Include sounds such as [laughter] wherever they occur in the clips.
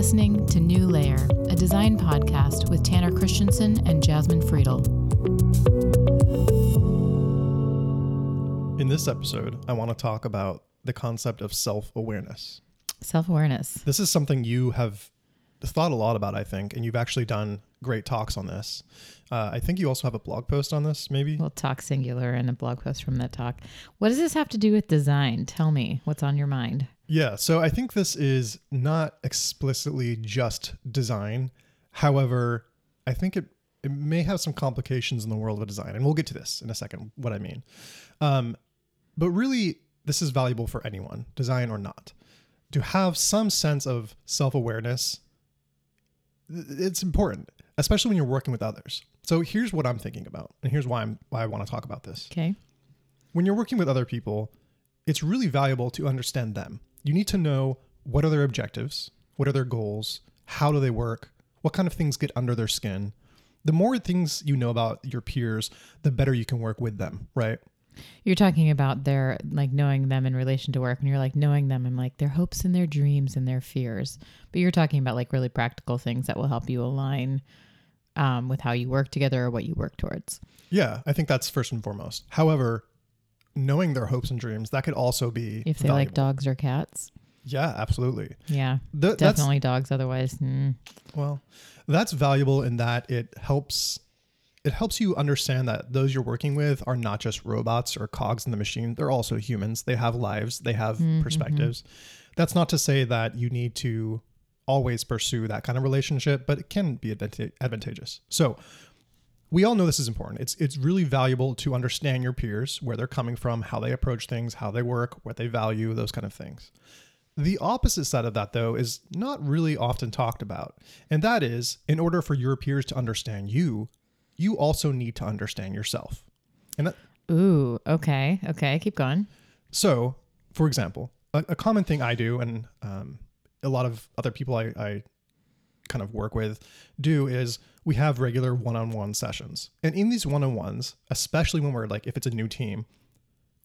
listening to New Layer, a design podcast with Tanner Christensen and Jasmine Friedl. In this episode, I want to talk about the concept of self awareness. Self awareness. This is something you have thought a lot about, I think, and you've actually done great talks on this. Uh, I think you also have a blog post on this, maybe? We'll talk singular and a blog post from that talk. What does this have to do with design? Tell me what's on your mind. Yeah, so I think this is not explicitly just design. However, I think it, it may have some complications in the world of design, and we'll get to this in a second, what I mean. Um, but really, this is valuable for anyone, design or not. To have some sense of self awareness, it's important, especially when you're working with others. So here's what I'm thinking about, and here's why I'm why I want to talk about this. Okay. When you're working with other people, it's really valuable to understand them. You need to know what are their objectives, what are their goals, how do they work, what kind of things get under their skin. The more things you know about your peers, the better you can work with them, right? You're talking about their like knowing them in relation to work, and you're like knowing them and like their hopes and their dreams and their fears. But you're talking about like really practical things that will help you align um, with how you work together or what you work towards. Yeah, I think that's first and foremost. However, knowing their hopes and dreams that could also be If they like dogs or cats. Yeah, absolutely. Yeah, Th- definitely dogs. Otherwise, mm. well, that's valuable in that it helps it helps you understand that those you're working with are not just robots or cogs in the machine. They're also humans. They have lives, they have perspectives. That's not to say that you need to always pursue that kind of relationship, but it can be advanta- advantageous. So, we all know this is important. It's it's really valuable to understand your peers, where they're coming from, how they approach things, how they work, what they value, those kind of things. The opposite side of that, though, is not really often talked about. And that is, in order for your peers to understand you, you also need to understand yourself. And that, ooh, okay, okay, keep going. so, for example, a, a common thing I do, and um, a lot of other people I, I kind of work with do, is we have regular one on one sessions. And in these one on ones, especially when we're like, if it's a new team,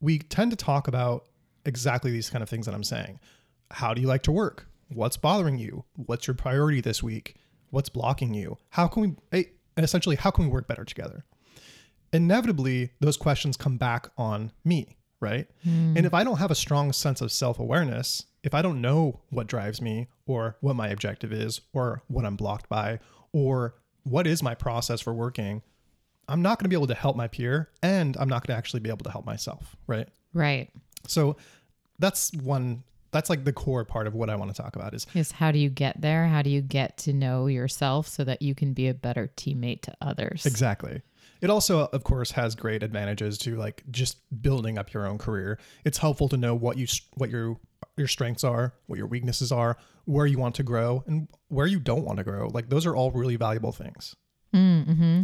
we tend to talk about exactly these kind of things that I'm saying. How do you like to work? What's bothering you? What's your priority this week? What's blocking you? How can we, essentially, how can we work better together? Inevitably, those questions come back on me, right? Hmm. And if I don't have a strong sense of self awareness, if I don't know what drives me or what my objective is or what I'm blocked by or what is my process for working, I'm not going to be able to help my peer and I'm not going to actually be able to help myself, right? Right. So that's one that's like the core part of what I want to talk about is Is how do you get there? How do you get to know yourself so that you can be a better teammate to others? Exactly. It also, of course, has great advantages to like just building up your own career. It's helpful to know what you what your your strengths are, what your weaknesses are, where you want to grow, and where you don't want to grow. Like those are all really valuable things. Mm-hmm.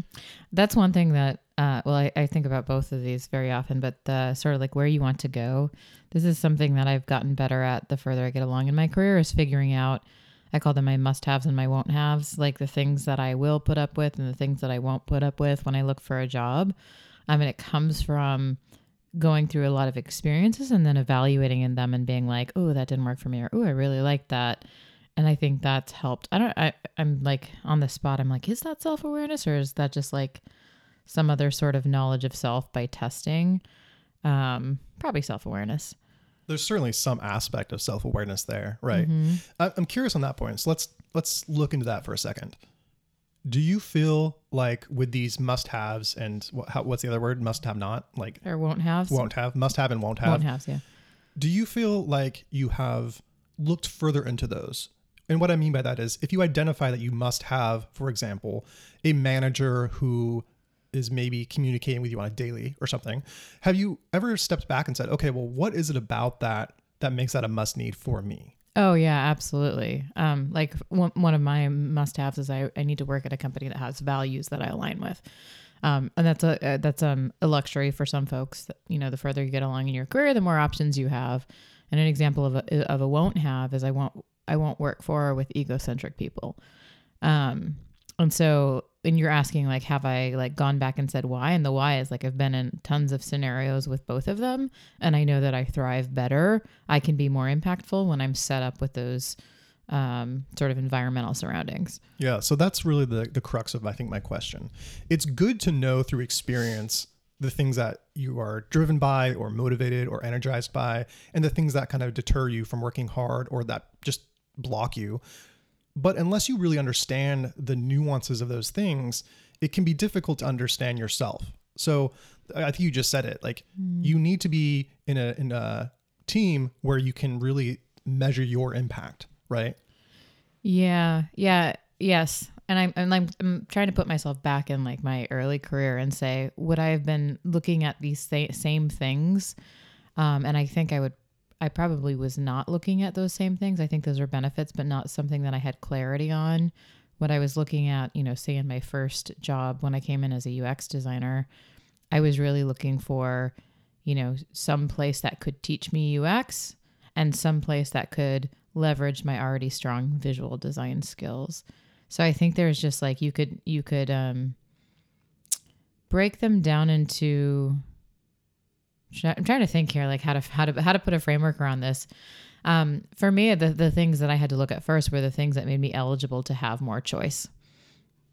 That's one thing that, uh, well, I, I think about both of these very often, but the sort of like where you want to go. This is something that I've gotten better at the further I get along in my career is figuring out. I call them my must haves and my won't haves, like the things that I will put up with and the things that I won't put up with when I look for a job. I mean, it comes from going through a lot of experiences and then evaluating in them and being like, oh, that didn't work for me, or oh, I really like that. And I think that's helped. I don't, I, I'm like on the spot, I'm like, is that self awareness or is that just like some other sort of knowledge of self by testing? Um, probably self awareness. There's certainly some aspect of self awareness there, right? Mm-hmm. I- I'm curious on that point. So let's let's look into that for a second. Do you feel like with these must haves and what, how, what's the other word? Must have not like Or won't have. won't have, must have and won't have. Won't haves, yeah. Do you feel like you have looked further into those? And what I mean by that is if you identify that you must have, for example, a manager who is maybe communicating with you on a daily or something, have you ever stepped back and said, okay, well, what is it about that that makes that a must need for me? Oh yeah, absolutely. Um, like one, one of my must-haves is I, I need to work at a company that has values that I align with. Um, and that's a uh, that's um, a luxury for some folks. You know, the further you get along in your career, the more options you have. And an example of a of a won't have is I won't I won't work for or with egocentric people. Um, and so and you're asking like have i like gone back and said why and the why is like i've been in tons of scenarios with both of them and i know that i thrive better i can be more impactful when i'm set up with those um, sort of environmental surroundings. Yeah, so that's really the the crux of I think my question. It's good to know through experience the things that you are driven by or motivated or energized by and the things that kind of deter you from working hard or that just block you. But unless you really understand the nuances of those things, it can be difficult to understand yourself. So I think you just said it. Like mm. you need to be in a in a team where you can really measure your impact, right? Yeah. Yeah. Yes. And I'm, and I'm, I'm trying to put myself back in like my early career and say, would I have been looking at these th- same things? Um, and I think I would, I probably was not looking at those same things. I think those are benefits, but not something that I had clarity on. What I was looking at, you know, say in my first job when I came in as a UX designer, I was really looking for, you know, some place that could teach me UX and some place that could leverage my already strong visual design skills. So I think there's just like you could you could um break them down into I'm trying to think here like how to how to how to put a framework around this. Um, for me, the the things that I had to look at first were the things that made me eligible to have more choice.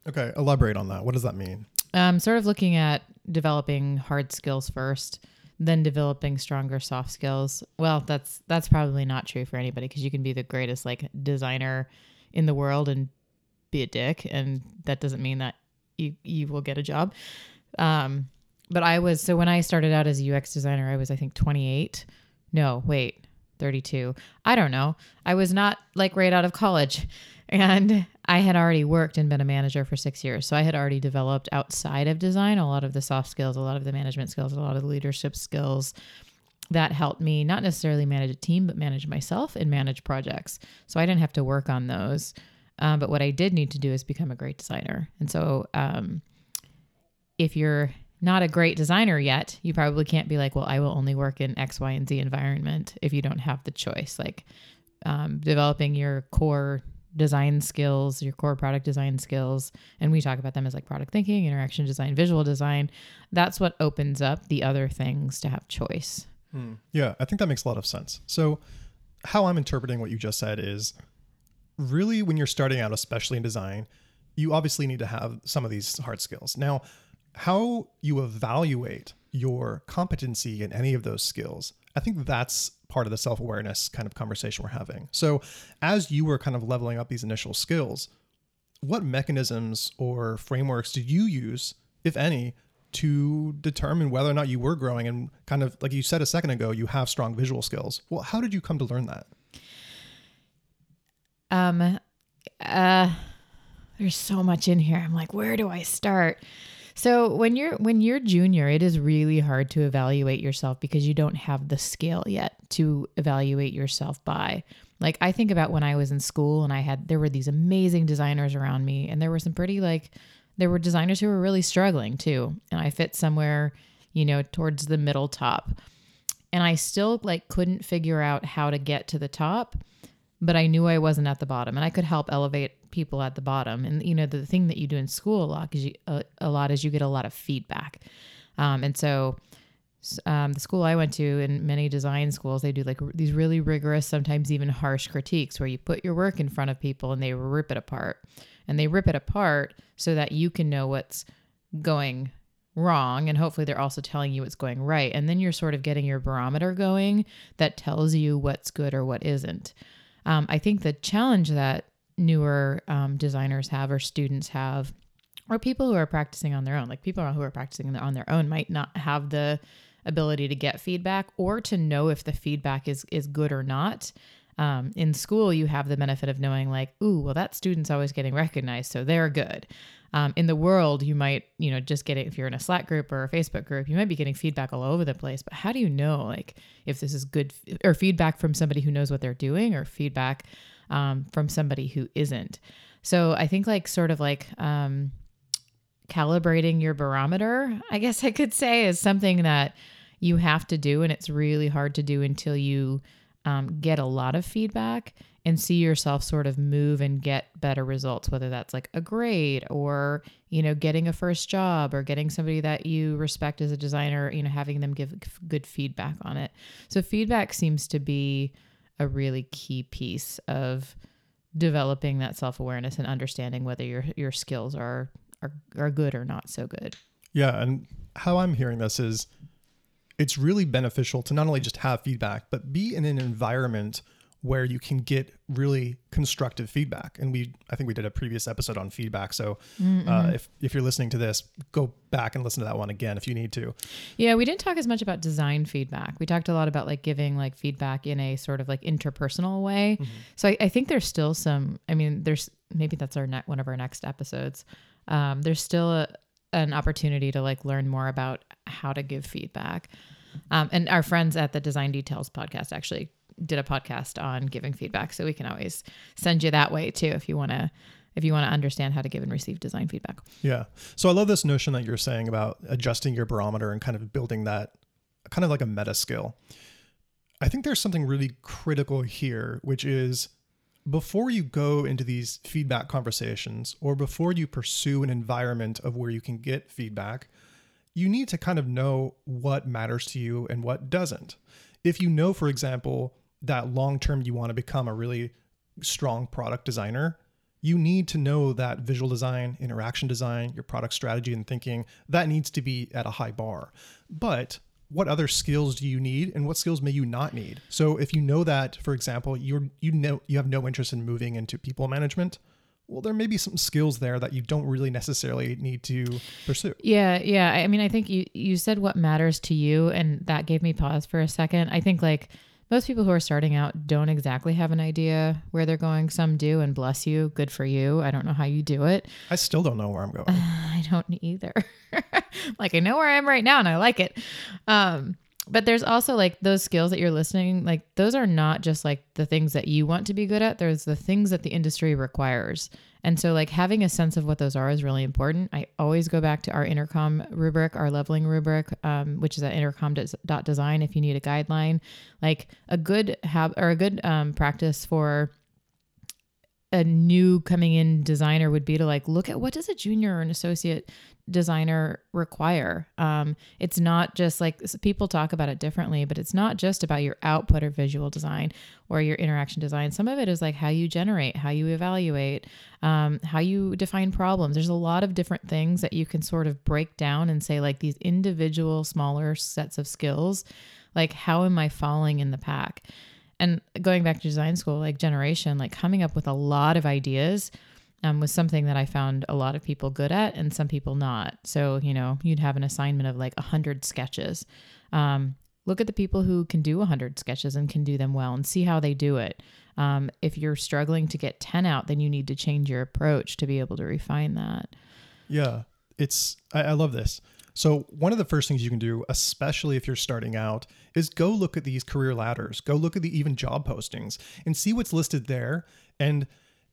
Okay, elaborate on that. What does that mean? Um, sort of looking at developing hard skills first then developing stronger soft skills. Well, that's that's probably not true for anybody because you can be the greatest like designer in the world and be a dick, and that doesn't mean that you you will get a job. Um, but I was so when I started out as a UX designer, I was I think 28. No, wait, 32. I don't know. I was not like right out of college. And I had already worked and been a manager for six years. So I had already developed outside of design a lot of the soft skills, a lot of the management skills, a lot of the leadership skills that helped me not necessarily manage a team, but manage myself and manage projects. So I didn't have to work on those. Um, but what I did need to do is become a great designer. And so um, if you're not a great designer yet, you probably can't be like, well, I will only work in X, Y, and Z environment if you don't have the choice. Like um, developing your core design skills, your core product design skills, and we talk about them as like product thinking, interaction design, visual design. That's what opens up the other things to have choice. Hmm. Yeah, I think that makes a lot of sense. So, how I'm interpreting what you just said is really when you're starting out, especially in design, you obviously need to have some of these hard skills. Now, how you evaluate your competency in any of those skills, I think that's part of the self awareness kind of conversation we're having. So, as you were kind of leveling up these initial skills, what mechanisms or frameworks did you use, if any, to determine whether or not you were growing and kind of like you said a second ago, you have strong visual skills? Well, how did you come to learn that? Um, uh, there's so much in here. I'm like, where do I start? So when you're when you're junior, it is really hard to evaluate yourself because you don't have the scale yet to evaluate yourself by. Like I think about when I was in school and I had there were these amazing designers around me and there were some pretty like there were designers who were really struggling too. And I fit somewhere, you know, towards the middle top. And I still like couldn't figure out how to get to the top but I knew I wasn't at the bottom and I could help elevate people at the bottom. And you know, the thing that you do in school a lot is you, a, a lot is you get a lot of feedback. Um, and so um, the school I went to in many design schools, they do like r- these really rigorous, sometimes even harsh critiques where you put your work in front of people and they rip it apart. And they rip it apart so that you can know what's going wrong and hopefully they're also telling you what's going right and then you're sort of getting your barometer going that tells you what's good or what isn't um, I think the challenge that newer um, designers have or students have, or people who are practicing on their own, like people who are practicing on their own, might not have the ability to get feedback or to know if the feedback is is good or not. Um, in school, you have the benefit of knowing, like, ooh, well, that student's always getting recognized, so they're good. Um, in the world, you might, you know, just get it if you're in a Slack group or a Facebook group, you might be getting feedback all over the place. But how do you know, like, if this is good or feedback from somebody who knows what they're doing or feedback um, from somebody who isn't? So I think, like, sort of like um, calibrating your barometer, I guess I could say, is something that you have to do. And it's really hard to do until you um, get a lot of feedback and see yourself sort of move and get better results whether that's like a grade or you know getting a first job or getting somebody that you respect as a designer you know having them give good feedback on it so feedback seems to be a really key piece of developing that self awareness and understanding whether your your skills are are are good or not so good. Yeah, and how I'm hearing this is it's really beneficial to not only just have feedback, but be in an environment where you can get really constructive feedback. And we, I think we did a previous episode on feedback. So uh, if, if you're listening to this, go back and listen to that one again if you need to. Yeah, we didn't talk as much about design feedback. We talked a lot about like giving like feedback in a sort of like interpersonal way. So I, I think there's still some, I mean, there's maybe that's our net, one of our next episodes. Um, there's still a, an opportunity to like learn more about how to give feedback. Um, and our friends at the Design Details podcast actually did a podcast on giving feedback, so we can always send you that way too if you want to if you want to understand how to give and receive design feedback. Yeah. So I love this notion that you're saying about adjusting your barometer and kind of building that kind of like a meta skill. I think there's something really critical here, which is before you go into these feedback conversations or before you pursue an environment of where you can get feedback, you need to kind of know what matters to you and what doesn't. If you know, for example, that long term you want to become a really strong product designer, you need to know that visual design, interaction design, your product strategy and thinking, that needs to be at a high bar. But what other skills do you need and what skills may you not need? So if you know that, for example, you're you know you have no interest in moving into people management, well, there may be some skills there that you don't really necessarily need to pursue. Yeah, yeah. I mean, I think you you said what matters to you, and that gave me pause for a second. I think like most people who are starting out don't exactly have an idea where they're going. Some do, and bless you, good for you. I don't know how you do it. I still don't know where I'm going. [laughs] I don't either. [laughs] like I know where I am right now, and I like it. Um, but there's also like those skills that you're listening like those are not just like the things that you want to be good at. There's the things that the industry requires. And so like having a sense of what those are is really important. I always go back to our intercom rubric our leveling rubric um, which is at intercom.design if you need a guideline. Like a good have or a good um, practice for a new coming in designer would be to like look at what does a junior or an associate designer require. Um, it's not just like people talk about it differently but it's not just about your output or visual design or your interaction design. Some of it is like how you generate how you evaluate um, how you define problems. There's a lot of different things that you can sort of break down and say like these individual smaller sets of skills like how am i falling in the pack? And going back to design school like generation like coming up with a lot of ideas um, was something that I found a lot of people good at and some people not. So, you know, you'd have an assignment of like 100 sketches. Um, look at the people who can do 100 sketches and can do them well and see how they do it. Um, if you're struggling to get 10 out, then you need to change your approach to be able to refine that. Yeah, it's, I, I love this. So, one of the first things you can do, especially if you're starting out, is go look at these career ladders, go look at the even job postings and see what's listed there. And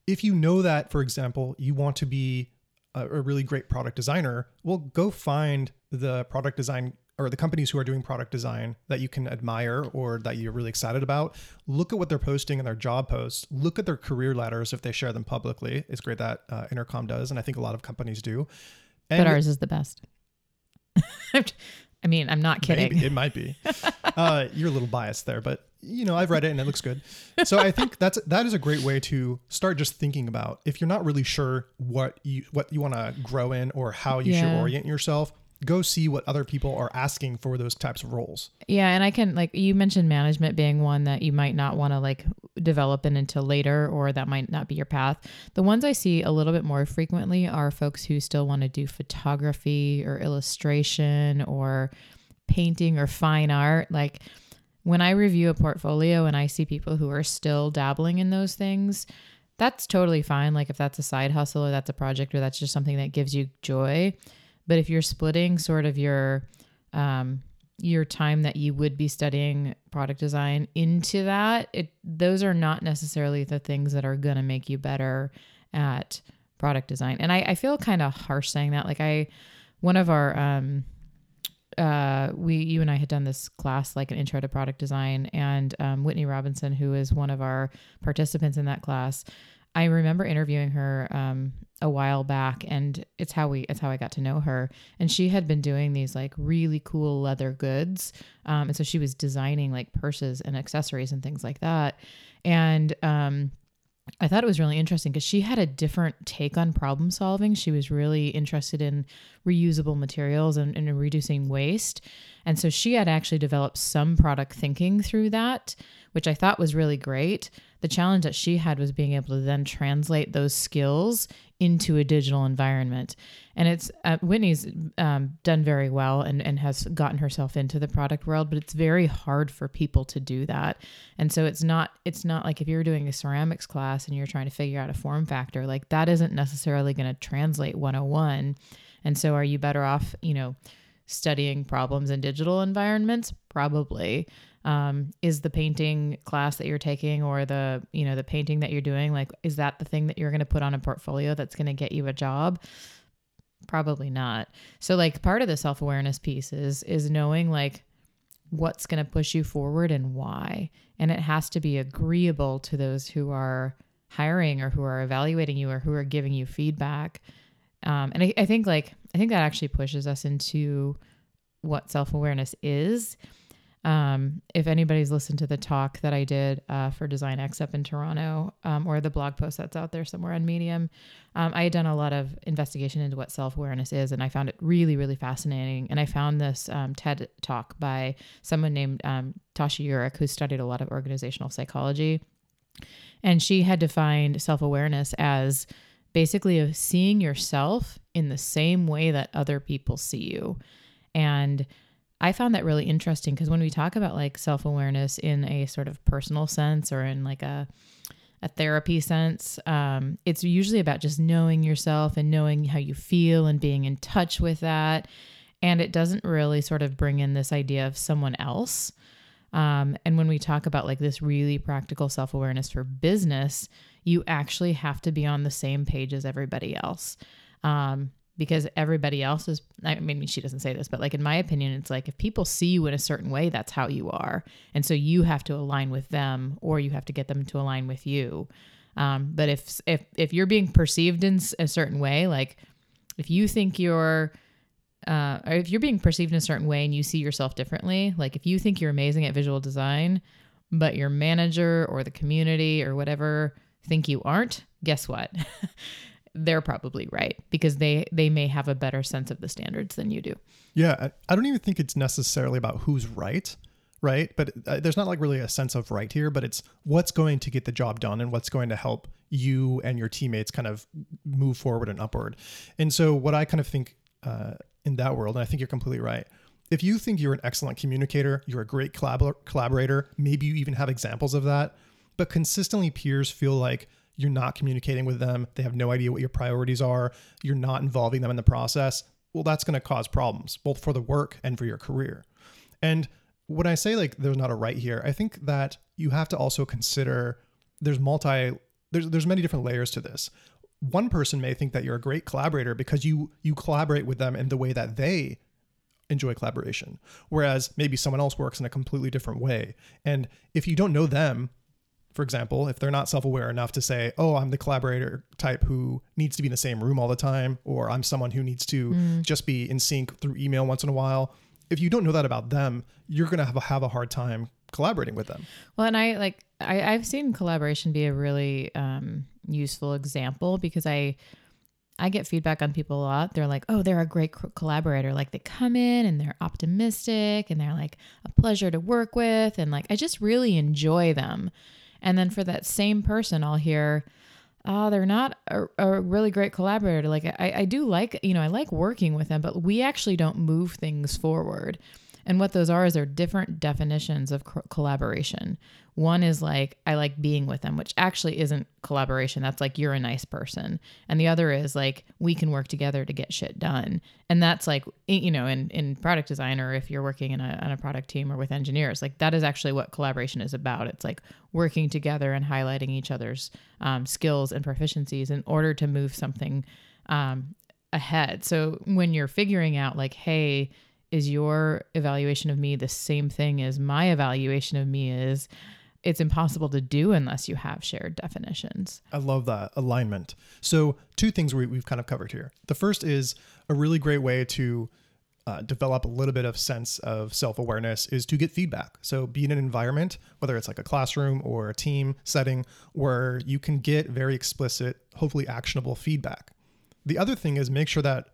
if you know that, for example, you want to be a, a really great product designer, well, go find the product design or the companies who are doing product design that you can admire or that you're really excited about. Look at what they're posting in their job posts. Look at their career ladders if they share them publicly. It's great that uh, Intercom does, and I think a lot of companies do. And but ours is the best. [laughs] I mean, I'm not kidding. Maybe, it might be. uh, [laughs] you're a little biased there, but you know, I've read it and it looks good. So I think that's that is a great way to start just thinking about if you're not really sure what you what you want to grow in or how you yeah. should orient yourself. Go see what other people are asking for those types of roles. Yeah, and I can like you mentioned management being one that you might not want to like develop in until later or that might not be your path. The ones I see a little bit more frequently are folks who still want to do photography or illustration or painting or fine art like when I review a portfolio and I see people who are still dabbling in those things, that's totally fine. Like if that's a side hustle or that's a project or that's just something that gives you joy. But if you're splitting sort of your um, your time that you would be studying product design into that, it those are not necessarily the things that are gonna make you better at product design. And I, I feel kind of harsh saying that. Like I one of our um uh, we you and I had done this class like an intro to product design, and um, Whitney Robinson, who is one of our participants in that class, I remember interviewing her um, a while back, and it's how we it's how I got to know her. And she had been doing these like really cool leather goods, um, and so she was designing like purses and accessories and things like that. And um, I thought it was really interesting because she had a different take on problem solving. She was really interested in reusable materials and, and reducing waste. And so she had actually developed some product thinking through that, which I thought was really great. The challenge that she had was being able to then translate those skills into a digital environment. And it's uh, Whitney's um, done very well and, and has gotten herself into the product world, but it's very hard for people to do that. And so it's not it's not like if you're doing a ceramics class and you're trying to figure out a form factor, like that isn't necessarily going to translate 101. And so are you better off, you know, studying problems in digital environments? Probably um, is the painting class that you're taking or the you know the painting that you're doing like is that the thing that you're going to put on a portfolio that's going to get you a job? Probably not. So like part of the self-awareness piece is is knowing like what's going to push you forward and why. And it has to be agreeable to those who are hiring or who are evaluating you or who are giving you feedback. Um, and I, I think like i think that actually pushes us into what self-awareness is um, if anybody's listened to the talk that I did uh, for Design X up in Toronto, um, or the blog post that's out there somewhere on Medium, um, I had done a lot of investigation into what self awareness is, and I found it really, really fascinating. And I found this um, TED talk by someone named um, Tasha Eurich, who studied a lot of organizational psychology, and she had defined self awareness as basically of seeing yourself in the same way that other people see you, and I found that really interesting because when we talk about like self awareness in a sort of personal sense or in like a a therapy sense, um, it's usually about just knowing yourself and knowing how you feel and being in touch with that. And it doesn't really sort of bring in this idea of someone else. Um, and when we talk about like this really practical self awareness for business, you actually have to be on the same page as everybody else. Um, because everybody else is I mean she doesn't say this but like in my opinion it's like if people see you in a certain way that's how you are. And so you have to align with them or you have to get them to align with you. Um, but if if if you're being perceived in a certain way like if you think you're uh, if you're being perceived in a certain way and you see yourself differently like if you think you're amazing at visual design but your manager or the community or whatever think you aren't guess what [laughs] they're probably right because they they may have a better sense of the standards than you do. Yeah, I don't even think it's necessarily about who's right, right? But uh, there's not like really a sense of right here, but it's what's going to get the job done and what's going to help you and your teammates kind of move forward and upward. And so what I kind of think uh, in that world, and I think you're completely right. If you think you're an excellent communicator, you're a great collabor- collaborator, maybe you even have examples of that, but consistently peers feel like you're not communicating with them, they have no idea what your priorities are, you're not involving them in the process, well, that's going to cause problems, both for the work and for your career. And when I say like there's not a right here, I think that you have to also consider there's multi there's there's many different layers to this. One person may think that you're a great collaborator because you you collaborate with them in the way that they enjoy collaboration, whereas maybe someone else works in a completely different way. And if you don't know them, for example, if they're not self aware enough to say, oh, I'm the collaborator type who needs to be in the same room all the time, or I'm someone who needs to mm. just be in sync through email once in a while, if you don't know that about them, you're going to have a, have a hard time collaborating with them. Well, and I like, I, I've seen collaboration be a really um, useful example because I, I get feedback on people a lot. They're like, oh, they're a great collaborator. Like they come in and they're optimistic and they're like a pleasure to work with. And like, I just really enjoy them. And then for that same person, I'll hear, oh, they're not a, a really great collaborator. Like I, I do like, you know, I like working with them, but we actually don't move things forward. And what those are is they're different definitions of co- collaboration. One is like, I like being with them, which actually isn't collaboration. That's like, you're a nice person. And the other is like, we can work together to get shit done. And that's like, you know, in, in product design or if you're working in a, on a product team or with engineers, like that is actually what collaboration is about. It's like working together and highlighting each other's um, skills and proficiencies in order to move something um, ahead. So when you're figuring out, like, hey, is your evaluation of me the same thing as my evaluation of me is? It's impossible to do unless you have shared definitions. I love that alignment. So, two things we, we've kind of covered here. The first is a really great way to uh, develop a little bit of sense of self-awareness is to get feedback so be in an environment whether it's like a classroom or a team setting where you can get very explicit hopefully actionable feedback the other thing is make sure that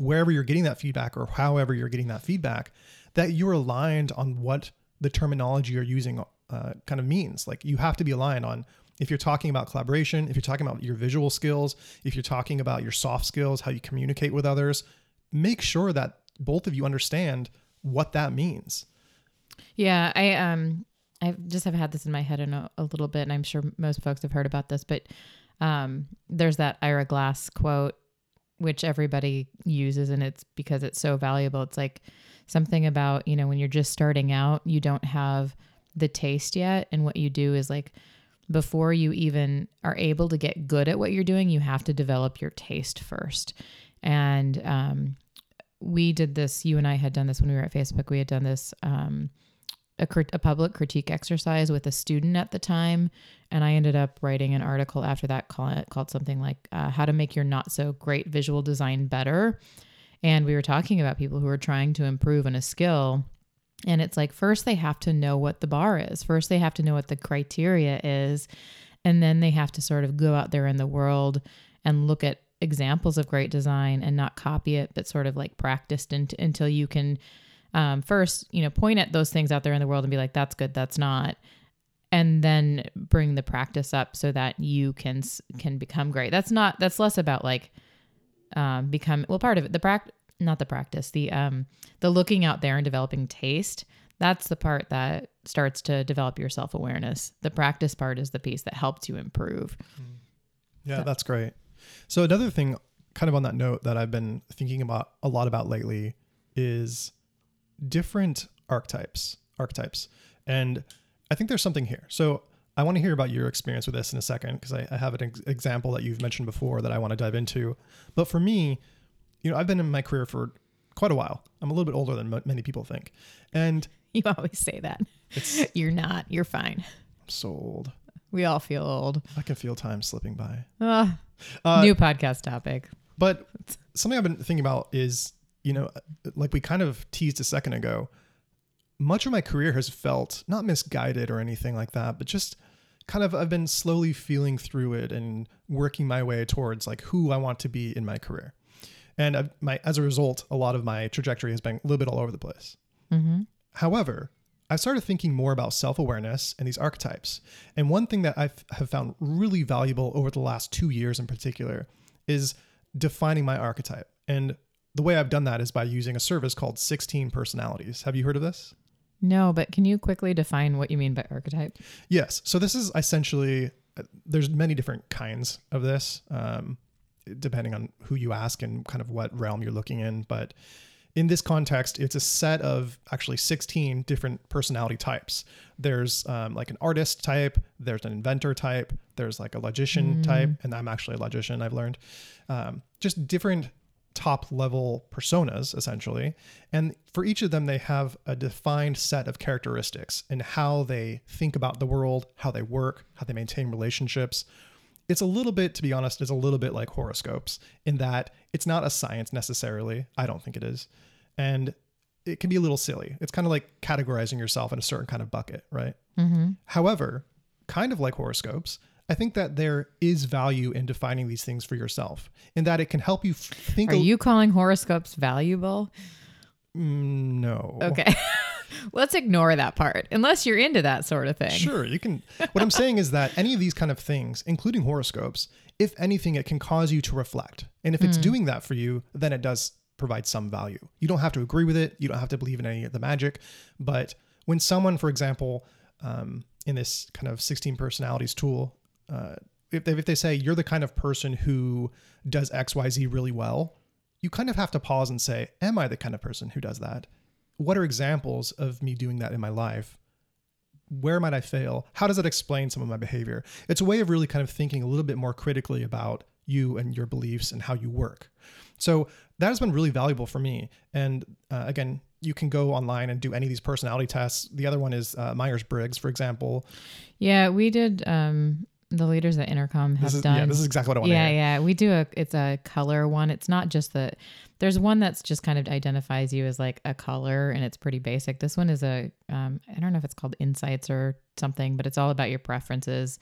wherever you're getting that feedback or however you're getting that feedback that you're aligned on what the terminology you're using uh, kind of means like you have to be aligned on if you're talking about collaboration if you're talking about your visual skills if you're talking about your soft skills how you communicate with others make sure that both of you understand what that means. Yeah, I um I just have had this in my head in a, a little bit, and I'm sure most folks have heard about this, but um, there's that Ira Glass quote, which everybody uses, and it's because it's so valuable. It's like something about you know when you're just starting out, you don't have the taste yet, and what you do is like before you even are able to get good at what you're doing, you have to develop your taste first. And um, we did this. You and I had done this when we were at Facebook. We had done this um, a, a public critique exercise with a student at the time, and I ended up writing an article after that called, called something like uh, "How to Make Your Not So Great Visual Design Better." And we were talking about people who are trying to improve in a skill. And it's like, first, they have to know what the bar is. First, they have to know what the criteria is. And then they have to sort of go out there in the world and look at examples of great design and not copy it, but sort of like practiced in, until you can um, first, you know, point at those things out there in the world and be like, that's good, that's not. And then bring the practice up so that you can can become great. That's not that's less about like um, become well part of it the practice not the practice the um the looking out there and developing taste. That's the part that starts to develop your self-awareness. The practice part is the piece that helps you improve. Yeah that's great. So another thing, kind of on that note, that I've been thinking about a lot about lately is different archetypes. Archetypes, and I think there's something here. So I want to hear about your experience with this in a second because I, I, have an ex- example that you've mentioned before that I want to dive into. But for me, you know, I've been in my career for quite a while. I'm a little bit older than m- many people think, and [laughs] you always say that. [laughs] You're not. You're fine. I'm so old. We all feel old. I can feel time slipping by. Uh, uh, new podcast topic. But something I've been thinking about is, you know, like we kind of teased a second ago, much of my career has felt not misguided or anything like that, but just kind of I've been slowly feeling through it and working my way towards like who I want to be in my career. And I've, my as a result, a lot of my trajectory has been a little bit all over the place. Mm-hmm. However, I started thinking more about self awareness and these archetypes. And one thing that I have found really valuable over the last two years in particular is defining my archetype. And the way I've done that is by using a service called 16 Personalities. Have you heard of this? No, but can you quickly define what you mean by archetype? Yes. So this is essentially, there's many different kinds of this, um, depending on who you ask and kind of what realm you're looking in. But in this context, it's a set of actually 16 different personality types. There's um, like an artist type, there's an inventor type, there's like a logician mm. type, and I'm actually a logician, I've learned. Um, just different top level personas, essentially. And for each of them, they have a defined set of characteristics and how they think about the world, how they work, how they maintain relationships. It's a little bit, to be honest, it's a little bit like horoscopes in that it's not a science necessarily. I don't think it is. And it can be a little silly. It's kind of like categorizing yourself in a certain kind of bucket, right? Mm-hmm. However, kind of like horoscopes, I think that there is value in defining these things for yourself, in that it can help you think. Are you calling horoscopes valuable? Mm, no. Okay. [laughs] Let's ignore that part, unless you're into that sort of thing. Sure, you can. What I'm saying is that [laughs] any of these kind of things, including horoscopes, if anything, it can cause you to reflect. And if it's mm. doing that for you, then it does provide some value. You don't have to agree with it. You don't have to believe in any of the magic. But when someone, for example, um, in this kind of 16 personalities tool, uh, if, they, if they say you're the kind of person who does XYZ really well, you kind of have to pause and say, Am I the kind of person who does that? What are examples of me doing that in my life? where might I fail? How does that explain some of my behavior? It's a way of really kind of thinking a little bit more critically about you and your beliefs and how you work. So that has been really valuable for me. And uh, again, you can go online and do any of these personality tests. The other one is uh, Myers Briggs, for example. Yeah, we did. Um, the leaders at Intercom have is done. yeah, this is exactly what I want to yeah, yeah. We do a it's a color one. It's not just the there's one that's just kind of identifies you as like a color and it's pretty basic. This one is a um I don't know if it's called insights or something, but it's all about your preferences.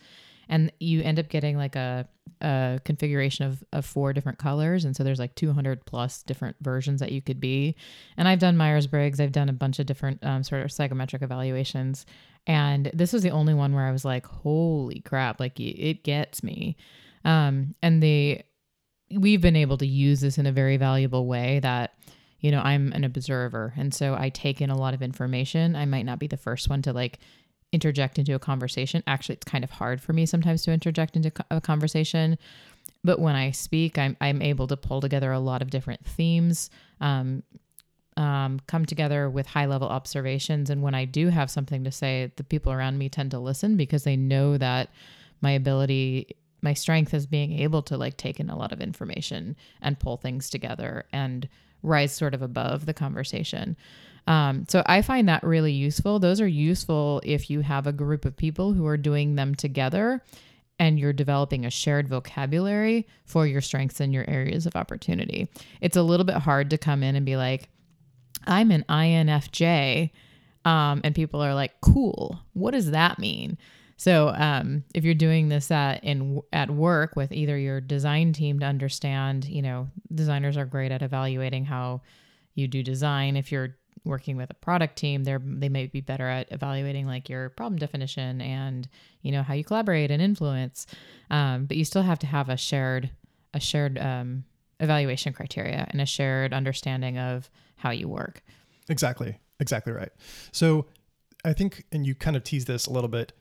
And you end up getting like a a configuration of, of four different colors. And so there's like 200 plus different versions that you could be. And I've done Myers Briggs, I've done a bunch of different um, sort of psychometric evaluations. And this was the only one where I was like, holy crap, like it gets me. Um, and the we've been able to use this in a very valuable way that you know i'm an observer and so i take in a lot of information i might not be the first one to like interject into a conversation actually it's kind of hard for me sometimes to interject into a conversation but when i speak i'm, I'm able to pull together a lot of different themes um, um, come together with high level observations and when i do have something to say the people around me tend to listen because they know that my ability my strength is being able to like take in a lot of information and pull things together and rise sort of above the conversation. Um, so I find that really useful. Those are useful if you have a group of people who are doing them together and you're developing a shared vocabulary for your strengths and your areas of opportunity. It's a little bit hard to come in and be like, I'm an INFJ. Um, and people are like, cool. What does that mean? So um, if you're doing this at in at work with either your design team to understand, you know, designers are great at evaluating how you do design. If you're working with a product team, they're they may be better at evaluating like your problem definition and you know how you collaborate and influence. Um, but you still have to have a shared a shared um, evaluation criteria and a shared understanding of how you work. Exactly. Exactly right. So I think, and you kind of tease this a little bit,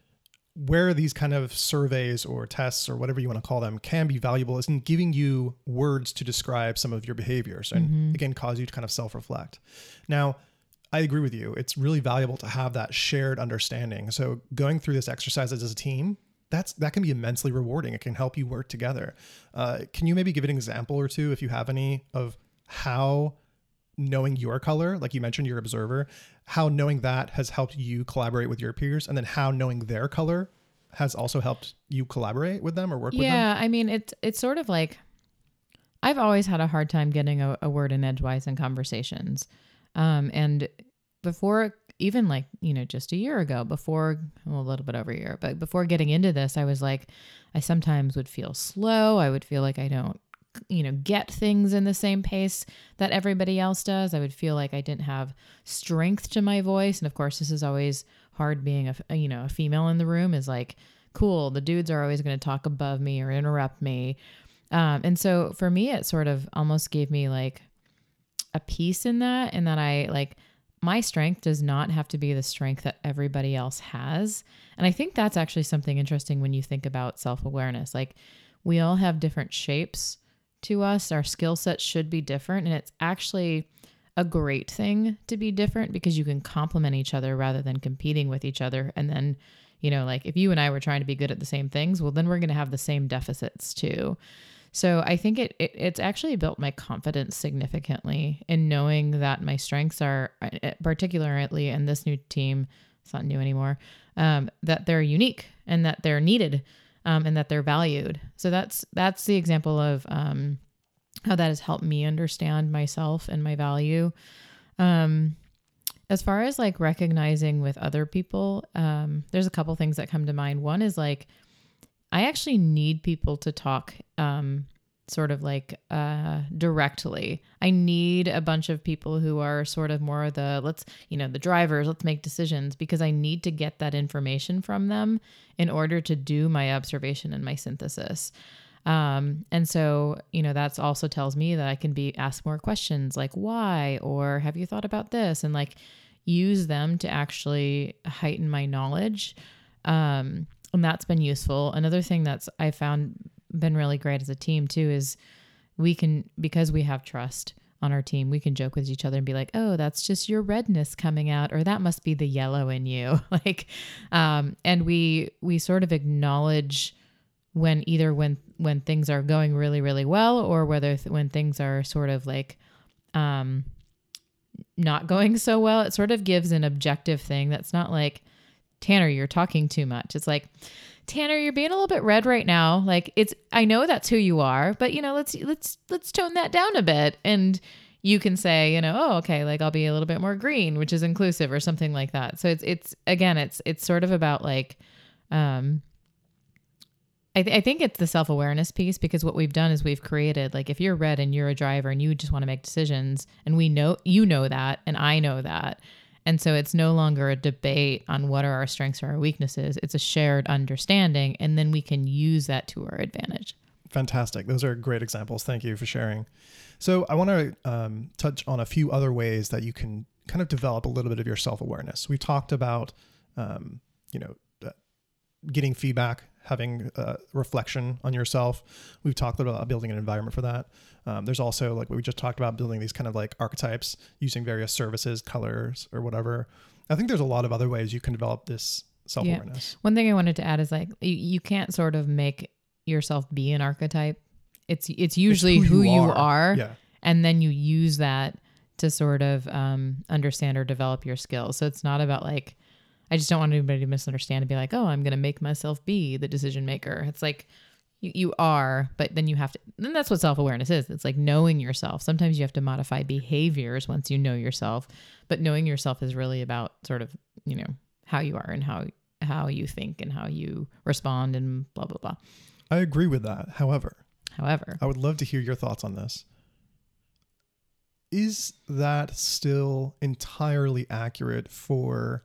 where these kind of surveys or tests or whatever you want to call them can be valuable is in giving you words to describe some of your behaviors and again cause you to kind of self-reflect. Now, I agree with you. It's really valuable to have that shared understanding. So going through this exercise as a team, that's that can be immensely rewarding. It can help you work together. Uh, can you maybe give an example or two, if you have any, of how knowing your color, like you mentioned, your observer, how knowing that has helped you collaborate with your peers, and then how knowing their color has also helped you collaborate with them or work with them? Yeah, I mean it's it's sort of like I've always had a hard time getting a, a word in edgewise in conversations. Um, and before even like, you know, just a year ago, before well, a little bit over a year, but before getting into this, I was like, I sometimes would feel slow. I would feel like I don't, you know, get things in the same pace that everybody else does. I would feel like I didn't have strength to my voice. And of course, this is always hard being a, you know, a female in the room is like, cool, the dudes are always going to talk above me or interrupt me. Um, and so for me, it sort of almost gave me like a piece in that, and that I like my strength does not have to be the strength that everybody else has. And I think that's actually something interesting when you think about self awareness. Like we all have different shapes to us, our skill sets should be different, and it's actually a great thing to be different because you can complement each other rather than competing with each other. And then, you know, like if you and I were trying to be good at the same things, well, then we're going to have the same deficits too. So I think it, it it's actually built my confidence significantly in knowing that my strengths are uh, particularly in this new team. It's not new anymore. Um, that they're unique and that they're needed, um, and that they're valued. So that's that's the example of um, how that has helped me understand myself and my value. Um, as far as like recognizing with other people, um, there's a couple things that come to mind. One is like I actually need people to talk um sort of like uh directly. I need a bunch of people who are sort of more the let's, you know, the drivers, let's make decisions because I need to get that information from them in order to do my observation and my synthesis. Um, and so, you know, that's also tells me that I can be asked more questions like why or have you thought about this and like use them to actually heighten my knowledge. Um, and that's been useful. Another thing that's I found been really great as a team too is we can because we have trust on our team, we can joke with each other and be like, "Oh, that's just your redness coming out," or "That must be the yellow in you." [laughs] like, um, and we we sort of acknowledge when either when when things are going really really well or whether th- when things are sort of like um not going so well it sort of gives an objective thing that's not like tanner you're talking too much it's like Tanner, you're being a little bit red right now. Like it's I know that's who you are, but you know, let's let's let's tone that down a bit and you can say, you know, oh, okay, like I'll be a little bit more green, which is inclusive or something like that. So it's it's again, it's it's sort of about like um I, th- I think it's the self awareness piece because what we've done is we've created like if you're red and you're a driver and you just want to make decisions and we know you know that and I know that and so it's no longer a debate on what are our strengths or our weaknesses. It's a shared understanding and then we can use that to our advantage. Fantastic. Those are great examples. Thank you for sharing. So I want to um, touch on a few other ways that you can kind of develop a little bit of your self awareness We've talked about um, you know uh, getting feedback having a reflection on yourself. We've talked about building an environment for that. Um, there's also like what we just talked about building these kind of like archetypes using various services, colors, or whatever. I think there's a lot of other ways you can develop this self awareness. Yeah. One thing I wanted to add is like you, you can't sort of make yourself be an archetype. It's it's usually it's who, who, you, are, are yeah. and then you use that to sort of um, understand or develop your skills. So it's not about like I just don't want anybody to misunderstand and be like, oh, I'm going to make myself be the decision maker. It's like you, you are, but then you have to, then that's what self awareness is. It's like knowing yourself. Sometimes you have to modify behaviors once you know yourself, but knowing yourself is really about sort of, you know, how you are and how, how you think and how you respond and blah, blah, blah. I agree with that. However, however, I would love to hear your thoughts on this. Is that still entirely accurate for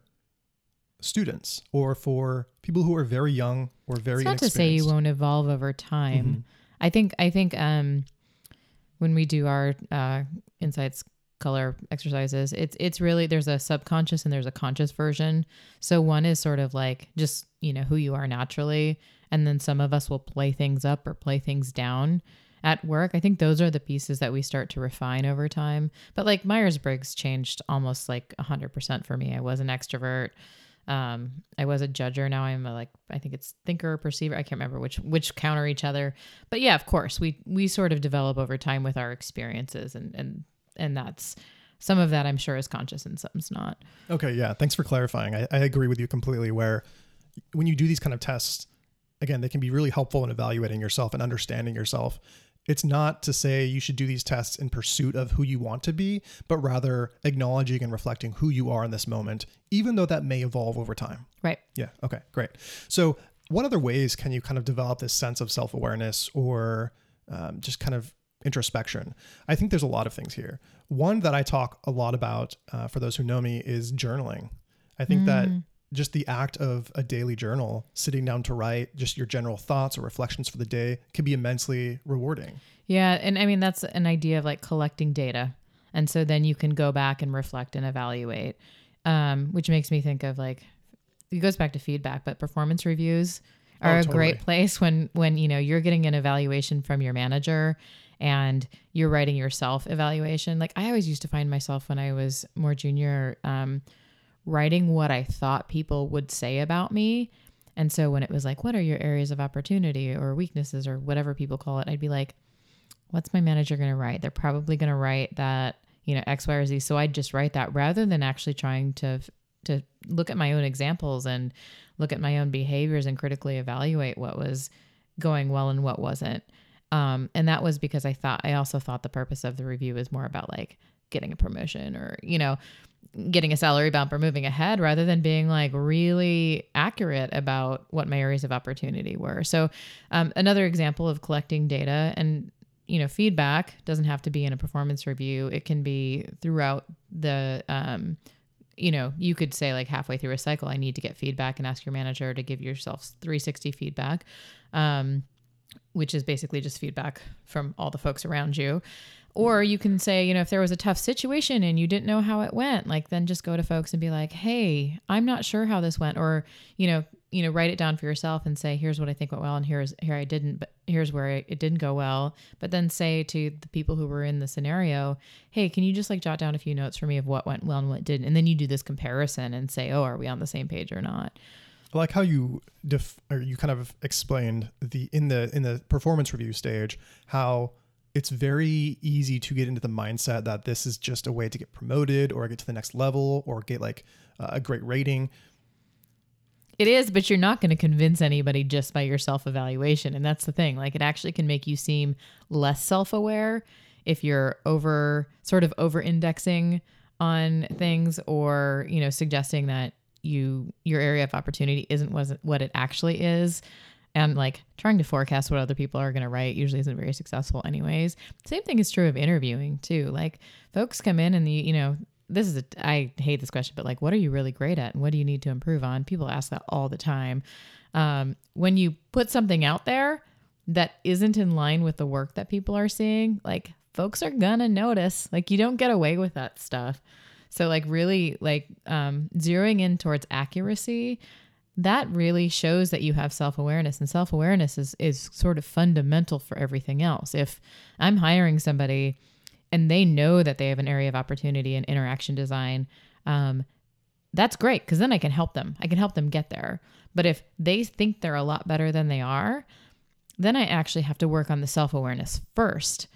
students or for people who are very young or very it's not to say you won't evolve over time. Mm-hmm. i think i think um when we do our uh insights color exercises it's it's really there's a subconscious and there's a conscious version. So one is sort of like just you know who you are naturally and then some of us will play things up or play things down at work. I think those are the pieces that we start to refine over time. But like myers-briggs changed almost like 100% for me. I was an extrovert um i was a judger. Now i'm a like i think it's thinker perceiver. I can't remember which which counter each other. But yeah of course we we sort of develop over time with our experiences and and and that's some of that i'm sure is conscious and some's not. Okay yeah thanks for clarifying. I, I agree with you completely where when you do these kind of tests again they can be really helpful in evaluating yourself and understanding yourself it's not to say you should do these tests in pursuit of who you want to be, but rather acknowledging and reflecting who you are in this moment, even though that may evolve over time. Right. Yeah. Okay. Great. So, what other ways can you kind of develop this sense of self awareness or um, just kind of introspection? I think there's a lot of things here. One that I talk a lot about uh, for those who know me is journaling. I think mm. that just the act of a daily journal, sitting down to write just your general thoughts or reflections for the day can be immensely rewarding. Yeah. And I mean, that's an idea of like collecting data. And so then you can go back and reflect and evaluate, um, which makes me think of like, it goes back to feedback, but performance reviews are oh, a great place when, when, you know, you're getting an evaluation from your manager and you're writing your self evaluation. Like I always used to find myself when I was more junior, um, writing what I thought people would say about me. And so when it was like, what are your areas of opportunity or weaknesses or whatever people call it, I'd be like, what's my manager going to write? They're probably going to write that, you know, X, Y, or Z. So I'd just write that rather than actually trying to, to look at my own examples and look at my own behaviors and critically evaluate what was going well and what wasn't. Um, and that was because I thought, I also thought the purpose of the review was more about like getting a promotion or, you know, getting a salary bump or moving ahead rather than being like really accurate about what my areas of opportunity were. So, um, another example of collecting data and you know feedback doesn't have to be in a performance review. It can be throughout the um, you know, you could say like halfway through a cycle, I need to get feedback and ask your manager to give yourself 360 feedback, um, which is basically just feedback from all the folks around you. Or you can say, you know, if there was a tough situation and you didn't know how it went, like then just go to folks and be like, "Hey, I'm not sure how this went," or you know, you know, write it down for yourself and say, "Here's what I think went well, and here's here I didn't, but here's where it didn't go well." But then say to the people who were in the scenario, "Hey, can you just like jot down a few notes for me of what went well and what didn't?" And then you do this comparison and say, "Oh, are we on the same page or not?" I like how you def- or you kind of explained the in the in the performance review stage how it's very easy to get into the mindset that this is just a way to get promoted or get to the next level or get like uh, a great rating. It is, but you're not going to convince anybody just by your self evaluation. And that's the thing. Like, it actually can make you seem less self aware if you're over, sort of over indexing on things or, you know, suggesting that you, your area of opportunity isn't wasn't what it actually is. And like trying to forecast what other people are going to write usually isn't very successful, anyways. Same thing is true of interviewing, too. Like, folks come in and, the, you know, this is a I hate this question, but like, what are you really great at, and what do you need to improve on? People ask that all the time. Um, when you put something out there that isn't in line with the work that people are seeing, like folks are gonna notice. Like you don't get away with that stuff. So like really like um, zeroing in towards accuracy, that really shows that you have self-awareness and self-awareness is is sort of fundamental for everything else. If I'm hiring somebody and they know that they have an area of opportunity in interaction design, um, that's great because then I can help them. I can help them get there. But if they think they're a lot better than they are, then I actually have to work on the self awareness first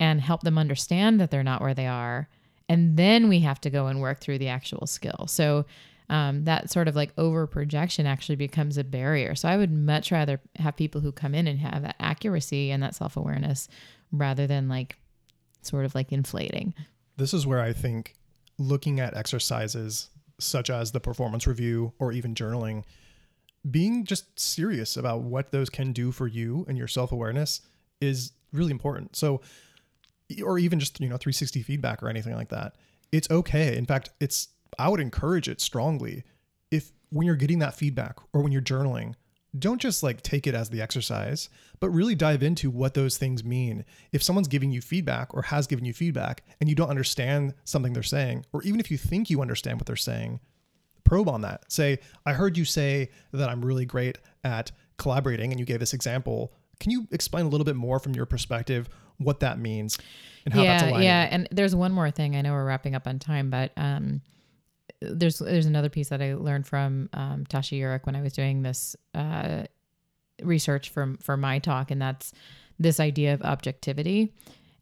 and help them understand that they're not where they are. And then we have to go and work through the actual skill. So um, that sort of like over projection actually becomes a barrier. So I would much rather have people who come in and have that accuracy and that self awareness rather than like sort of like inflating. This is where I think looking at exercises such as the performance review or even journaling, being just serious about what those can do for you and your self awareness is really important. So, or even just, you know, 360 feedback or anything like that. It's okay. In fact, it's, I would encourage it strongly if when you're getting that feedback or when you're journaling, don't just like take it as the exercise, but really dive into what those things mean. If someone's giving you feedback or has given you feedback and you don't understand something they're saying, or even if you think you understand what they're saying, probe on that. Say, I heard you say that I'm really great at collaborating and you gave this example. Can you explain a little bit more from your perspective what that means and how yeah, that's aligning? Yeah, and there's one more thing. I know we're wrapping up on time, but um, there's there's another piece that I learned from um, Tasha Eurich when I was doing this uh, research for for my talk, and that's this idea of objectivity.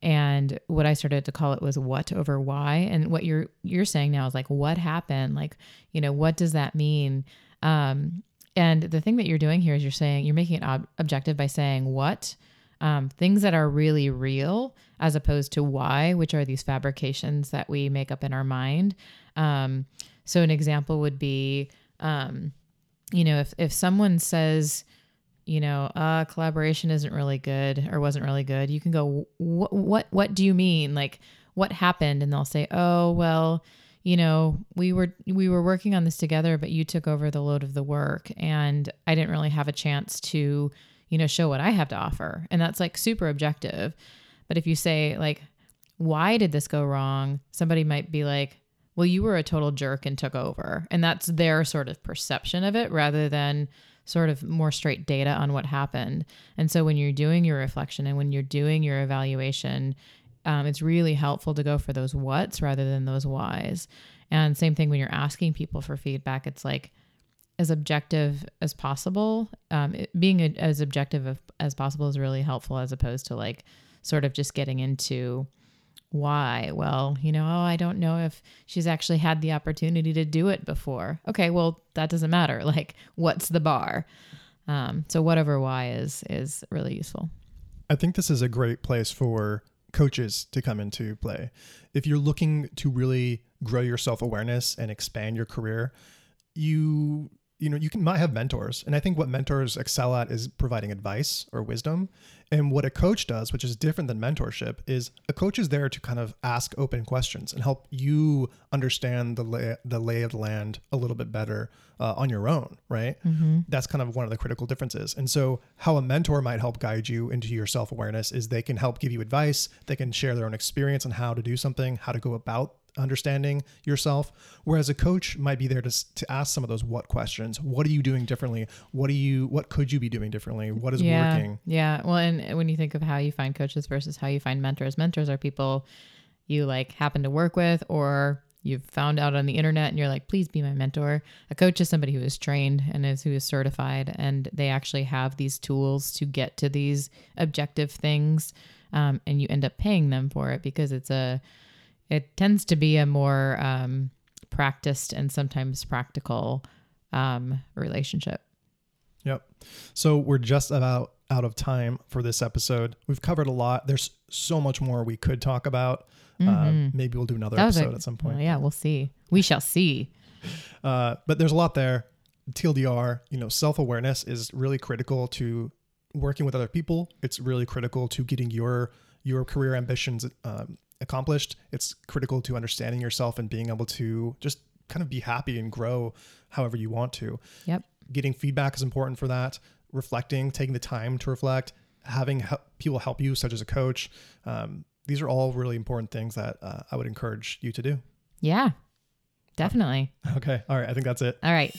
And what I started to call it was what over why. And what you're you're saying now is like what happened, like you know what does that mean? Um, and the thing that you're doing here is you're saying you're making it ob- objective by saying what um, things that are really real as opposed to why, which are these fabrications that we make up in our mind. Um, so an example would be, um, you know, if if someone says, you know, uh, collaboration isn't really good or wasn't really good, you can go, what what what do you mean? Like, what happened? And they'll say, oh well, you know, we were we were working on this together, but you took over the load of the work, and I didn't really have a chance to, you know, show what I have to offer, and that's like super objective. But if you say like, why did this go wrong? Somebody might be like, well, you were a total jerk and took over. And that's their sort of perception of it rather than sort of more straight data on what happened. And so when you're doing your reflection and when you're doing your evaluation, um, it's really helpful to go for those whats rather than those whys. And same thing when you're asking people for feedback, it's like as objective as possible. Um, it, being a, as objective as possible is really helpful as opposed to like sort of just getting into why? Well, you know, oh, I don't know if she's actually had the opportunity to do it before. Okay, well, that doesn't matter. [laughs] Like, what's the bar? Um, so whatever why is is really useful. I think this is a great place for coaches to come into play. If you're looking to really grow your self-awareness and expand your career, you you know you can might have mentors. And i think what mentors excel at is providing advice or wisdom. And what a coach does which is different than mentorship is a coach is there to kind of ask open questions and help you understand the lay, the lay of the land a little bit better uh, on your own right? Mm-hmm. that's kind of one of the critical differences. And so how a mentor might help guide you into your self-awareness is they can help give you advice. They can share their own experience on how to do something how to go about understanding yourself whereas a coach might be there to, to ask some of those what questions. What are you doing differently? What do you what could you be doing differently? What is yeah, working? yeah. Well and when you think of how you find coaches versus how you find mentors mentors are people you like happen to work with or you've found out on the internet and you're like please be my mentor. A coach is somebody who is trained and is who is certified and they actually have these tools to get to these objective things um, and you end up paying them for it because it's a it tends to be a more um, practiced and sometimes practical um, relationship. Yep. So we're just about out of time for this episode. We've covered a lot. There's so much more we could talk about. Um, maybe we'll do another Mm-hmm. Was a- episode at some point. Well, yeah, we'll see. We shall see. [laughs] Uh, but there's a lot there. TLDR, you know, self awareness is really critical to working with other people. It's really critical to getting your your career ambitions um, accomplished. It's critical to understanding yourself and being able to just kind of be happy and grow however you want to. Yep. Getting feedback is important for that. Reflecting, taking the time to reflect, having help, people help you, such as a coach. Um, these are all really important things that uh, I would encourage you to do. Yeah, definitely. [laughs] Okay. All right. I think that's it. All right.